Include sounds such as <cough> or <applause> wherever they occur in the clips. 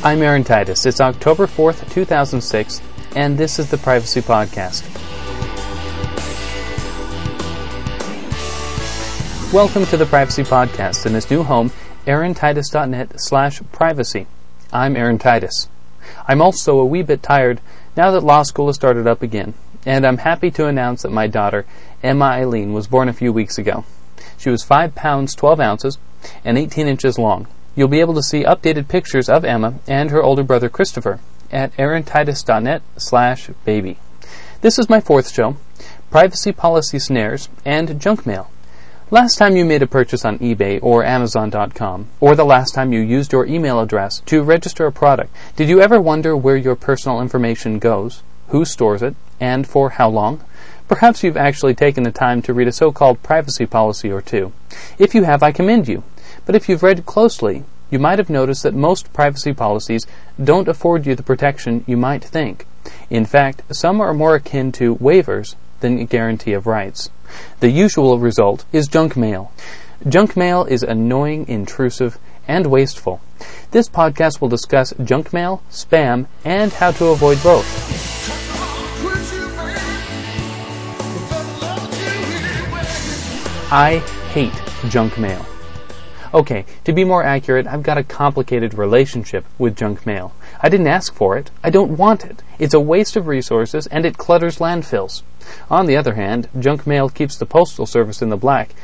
I'm Aaron Titus. It's October 4th, 2006, and this is the Privacy Podcast. Welcome to the Privacy Podcast in this new home, aarontitus.net slash privacy. I'm Aaron Titus. I'm also a wee bit tired now that law school has started up again, and I'm happy to announce that my daughter, Emma Eileen, was born a few weeks ago. She was 5 pounds 12 ounces and 18 inches long. You'll be able to see updated pictures of Emma and her older brother Christopher at aarontitus.net slash baby. This is my fourth show, Privacy Policy Snares and Junk Mail. Last time you made a purchase on eBay or Amazon.com, or the last time you used your email address to register a product, did you ever wonder where your personal information goes, who stores it, and for how long? Perhaps you've actually taken the time to read a so-called privacy policy or two. If you have, I commend you. But if you've read closely, you might have noticed that most privacy policies don't afford you the protection you might think. In fact, some are more akin to waivers than a guarantee of rights. The usual result is junk mail. Junk mail is annoying, intrusive, and wasteful. This podcast will discuss junk mail, spam, and how to avoid both. I hate junk mail. Okay, to be more accurate, I've got a complicated relationship with junk mail. I didn't ask for it. I don't want it. It's a waste of resources and it clutters landfills. On the other hand, junk mail keeps the postal service in the black.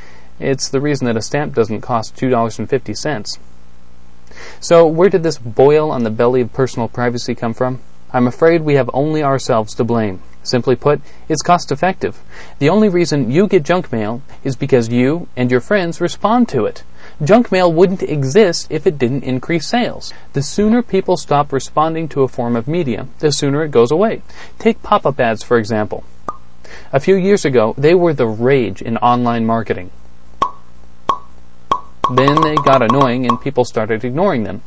It's the reason that a stamp doesn't cost $2.50. So, where did this boil on the belly of personal privacy come from? I'm afraid we have only ourselves to blame. Simply put, it's cost effective. The only reason you get junk mail is because you and your friends respond to it. Junk mail wouldn't exist if it didn't increase sales. The sooner people stop responding to a form of media, the sooner it goes away. Take pop-up ads, for example. A few years ago, they were the rage in online marketing. Then they got annoying and people started ignoring them.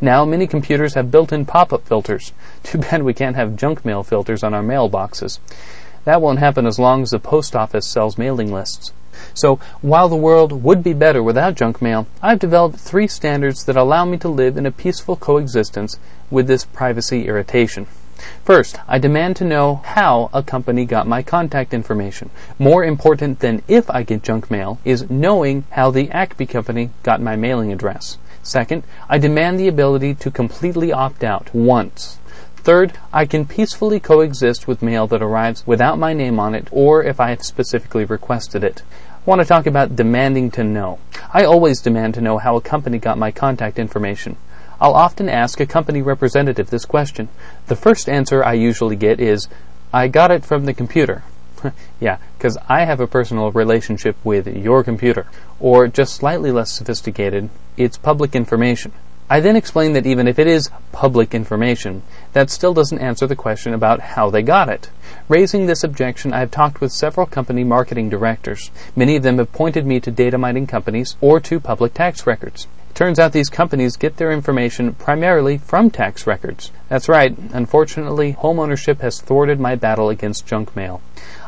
Now, many computers have built-in pop-up filters. Too bad we can't have junk mail filters on our mailboxes. That won't happen as long as the post office sells mailing lists. So, while the world would be better without junk mail, I've developed three standards that allow me to live in a peaceful coexistence with this privacy irritation. First, I demand to know how a company got my contact information. More important than if I get junk mail is knowing how the Acme company got my mailing address. Second, I demand the ability to completely opt out once. Third, I can peacefully coexist with mail that arrives without my name on it or if I have specifically requested it. I want to talk about demanding to know. I always demand to know how a company got my contact information. I'll often ask a company representative this question. The first answer I usually get is, I got it from the computer. <laughs> yeah, because I have a personal relationship with your computer. Or, just slightly less sophisticated, it's public information. I then explain that even if it is public information, that still doesn't answer the question about how they got it. Raising this objection, I have talked with several company marketing directors. Many of them have pointed me to data mining companies or to public tax records. It turns out these companies get their information primarily from tax records. That's right. Unfortunately, homeownership has thwarted my battle against junk mail.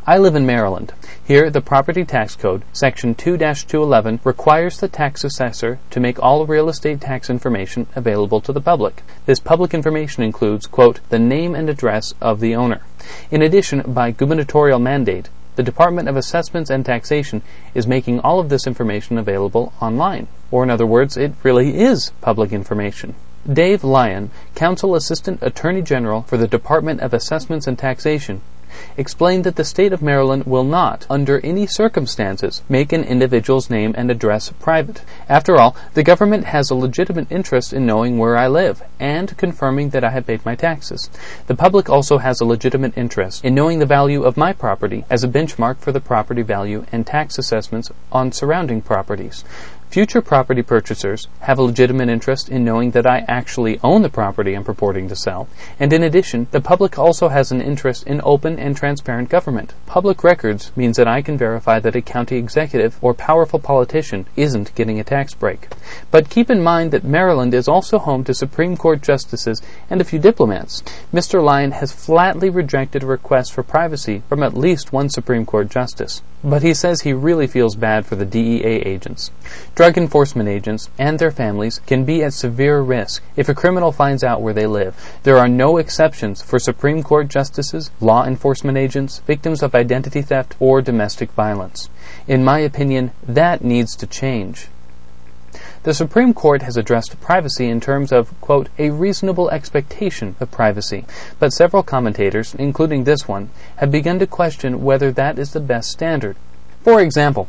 I live in Maryland. Here, the Property Tax Code, Section 2-211, requires the tax assessor to make all real estate tax information available to the public. This public information includes, quote, the name and address of the owner. In addition, by gubernatorial mandate, the Department of Assessments and Taxation is making all of this information available online. Or in other words, it really is public information. Dave Lyon, Counsel Assistant Attorney General for the Department of Assessments and Taxation, explained that the state of Maryland will not, under any circumstances, make an individual's name and address private. After all, the government has a legitimate interest in knowing where I live and confirming that I have paid my taxes. The public also has a legitimate interest in knowing the value of my property as a benchmark for the property value and tax assessments on surrounding properties. Future property purchasers have a legitimate interest in knowing that I actually own the property I'm purporting to sell. And in addition, the public also has an interest in open and transparent government. Public records means that I can verify that a county executive or powerful politician isn't getting a tax break. But keep in mind that Maryland is also home to Supreme Court justices and a few diplomats. Mr. Lyon has flatly rejected a request for privacy from at least one Supreme Court justice. But he says he really feels bad for the DEA agents. Drug enforcement agents and their families can be at severe risk if a criminal finds out where they live. There are no exceptions for Supreme Court justices, law enforcement agents, victims of identity theft, or domestic violence. In my opinion, that needs to change. The Supreme Court has addressed privacy in terms of, quote, a reasonable expectation of privacy, but several commentators, including this one, have begun to question whether that is the best standard. For example,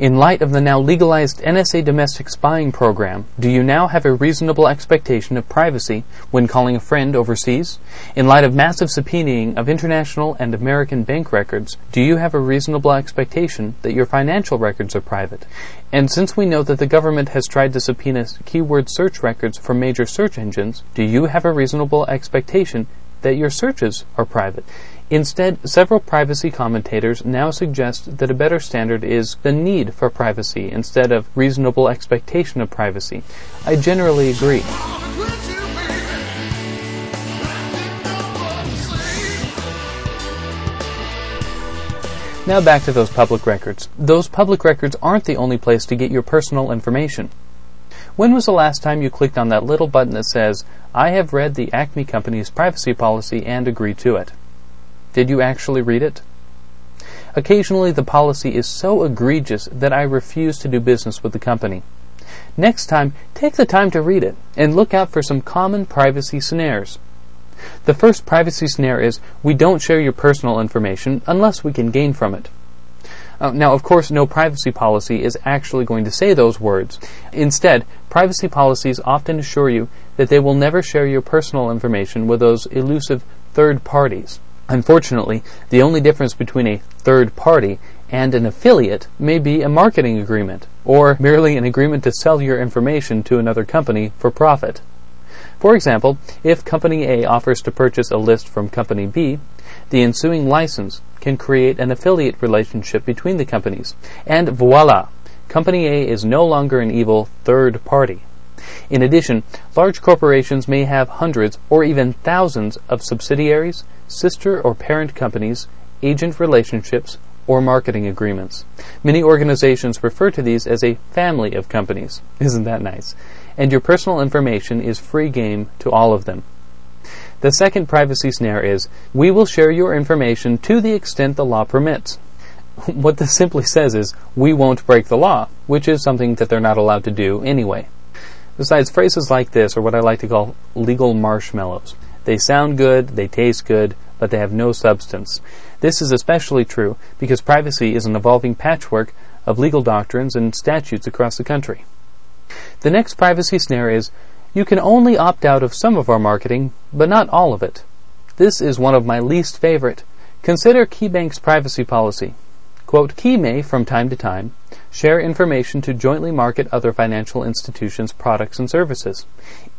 in light of the now legalized NSA domestic spying program, do you now have a reasonable expectation of privacy when calling a friend overseas? In light of massive subpoenaing of international and American bank records, do you have a reasonable expectation that your financial records are private? And since we know that the government has tried to subpoena keyword search records for major search engines, do you have a reasonable expectation that your searches are private? Instead, several privacy commentators now suggest that a better standard is the need for privacy instead of reasonable expectation of privacy. I generally agree. Now back to those public records. Those public records aren't the only place to get your personal information. When was the last time you clicked on that little button that says, I have read the Acme Company's privacy policy and agree to it? Did you actually read it? Occasionally, the policy is so egregious that I refuse to do business with the company. Next time, take the time to read it and look out for some common privacy snares. The first privacy snare is we don't share your personal information unless we can gain from it. Uh, now, of course, no privacy policy is actually going to say those words. Instead, privacy policies often assure you that they will never share your personal information with those elusive third parties. Unfortunately, the only difference between a third party and an affiliate may be a marketing agreement, or merely an agreement to sell your information to another company for profit. For example, if Company A offers to purchase a list from Company B, the ensuing license can create an affiliate relationship between the companies, and voila! Company A is no longer an evil third party. In addition, large corporations may have hundreds or even thousands of subsidiaries, sister or parent companies, agent relationships, or marketing agreements. Many organizations refer to these as a family of companies. <laughs> Isn't that nice? And your personal information is free game to all of them. The second privacy snare is we will share your information to the extent the law permits. <laughs> What this simply says is we won't break the law, which is something that they're not allowed to do anyway. Besides, phrases like this are what I like to call legal marshmallows. They sound good, they taste good, but they have no substance. This is especially true because privacy is an evolving patchwork of legal doctrines and statutes across the country. The next privacy snare is you can only opt out of some of our marketing, but not all of it. This is one of my least favorite. Consider KeyBank's privacy policy. Quote, Key may, from time to time, share information to jointly market other financial institutions' products and services.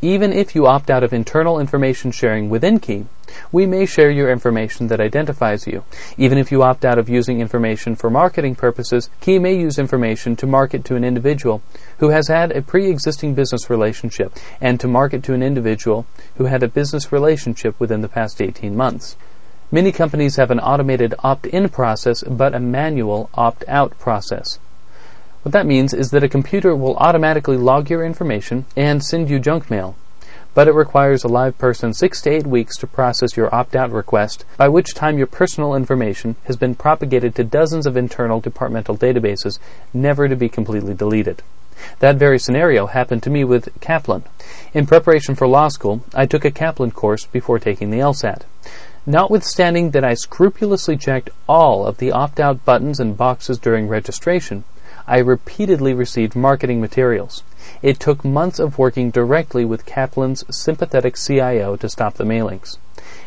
Even if you opt out of internal information sharing within Key, we may share your information that identifies you. Even if you opt out of using information for marketing purposes, Key may use information to market to an individual who has had a pre-existing business relationship and to market to an individual who had a business relationship within the past 18 months. Many companies have an automated opt-in process, but a manual opt-out process. What that means is that a computer will automatically log your information and send you junk mail, but it requires a live person six to eight weeks to process your opt-out request, by which time your personal information has been propagated to dozens of internal departmental databases, never to be completely deleted. That very scenario happened to me with Kaplan. In preparation for law school, I took a Kaplan course before taking the LSAT. Notwithstanding that I scrupulously checked all of the opt-out buttons and boxes during registration, I repeatedly received marketing materials. It took months of working directly with Kaplan's sympathetic CIO to stop the mailings.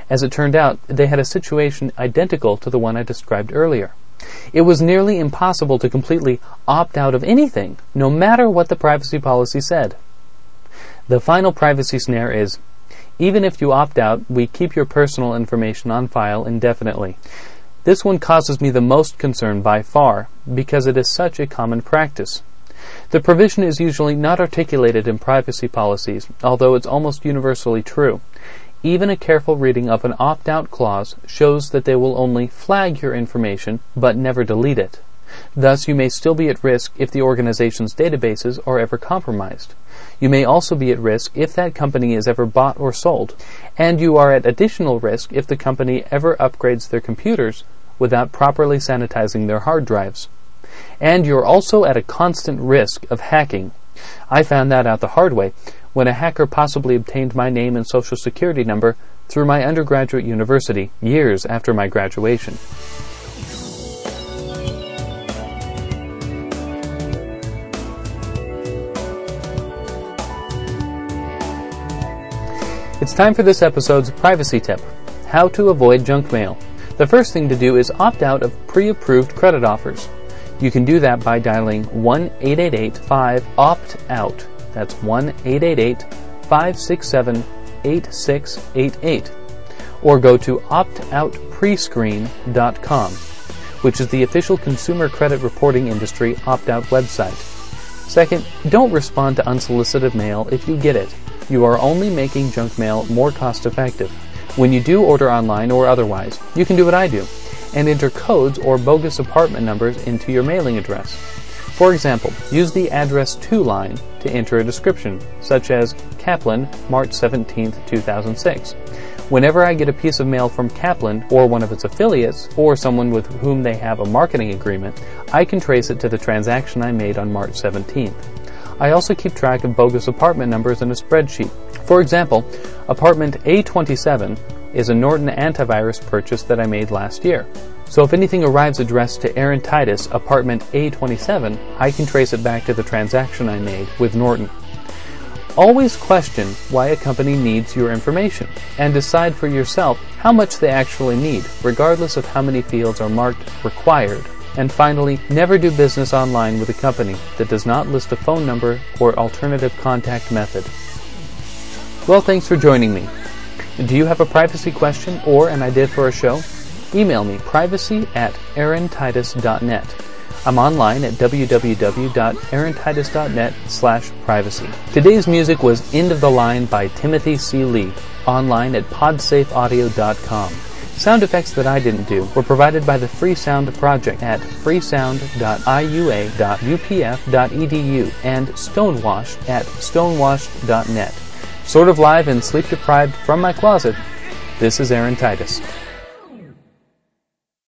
As it turned out, they had a situation identical to the one I described earlier. It was nearly impossible to completely opt out of anything, no matter what the privacy policy said. The final privacy snare is even if you opt out, we keep your personal information on file indefinitely. This one causes me the most concern by far because it is such a common practice. The provision is usually not articulated in privacy policies, although it's almost universally true. Even a careful reading of an opt-out clause shows that they will only flag your information but never delete it. Thus, you may still be at risk if the organization's databases are ever compromised. You may also be at risk if that company is ever bought or sold, and you are at additional risk if the company ever upgrades their computers without properly sanitizing their hard drives. And you're also at a constant risk of hacking. I found that out the hard way when a hacker possibly obtained my name and social security number through my undergraduate university years after my graduation. It's time for this episode's privacy tip how to avoid junk mail. The first thing to do is opt out of pre approved credit offers. You can do that by dialing 1 888 5 OPT OUT. That's 1 888 567 8688. Or go to optoutprescreen.com, which is the official consumer credit reporting industry opt out website. Second, don't respond to unsolicited mail if you get it. You are only making junk mail more cost effective. When you do order online or otherwise, you can do what I do and enter codes or bogus apartment numbers into your mailing address. For example, use the address to line to enter a description, such as Kaplan, March 17, 2006. Whenever I get a piece of mail from Kaplan or one of its affiliates or someone with whom they have a marketing agreement, I can trace it to the transaction I made on March 17th. I also keep track of bogus apartment numbers in a spreadsheet. For example, apartment A27 is a Norton antivirus purchase that I made last year. So if anything arrives addressed to Aaron Titus, apartment A27, I can trace it back to the transaction I made with Norton. Always question why a company needs your information and decide for yourself how much they actually need, regardless of how many fields are marked required. And finally, never do business online with a company that does not list a phone number or alternative contact method. Well, thanks for joining me. Do you have a privacy question or an idea for a show? Email me privacy at aarontitus.net. I'm online at www.aarontitus.net slash privacy. Today's music was End of the Line by Timothy C. Lee, online at podsafeaudio.com. Sound effects that I didn't do were provided by the Free Sound Project at freesound.iua.upf.edu and Stonewash at stonewash.net. Sort of live and sleep deprived from my closet, this is Aaron Titus.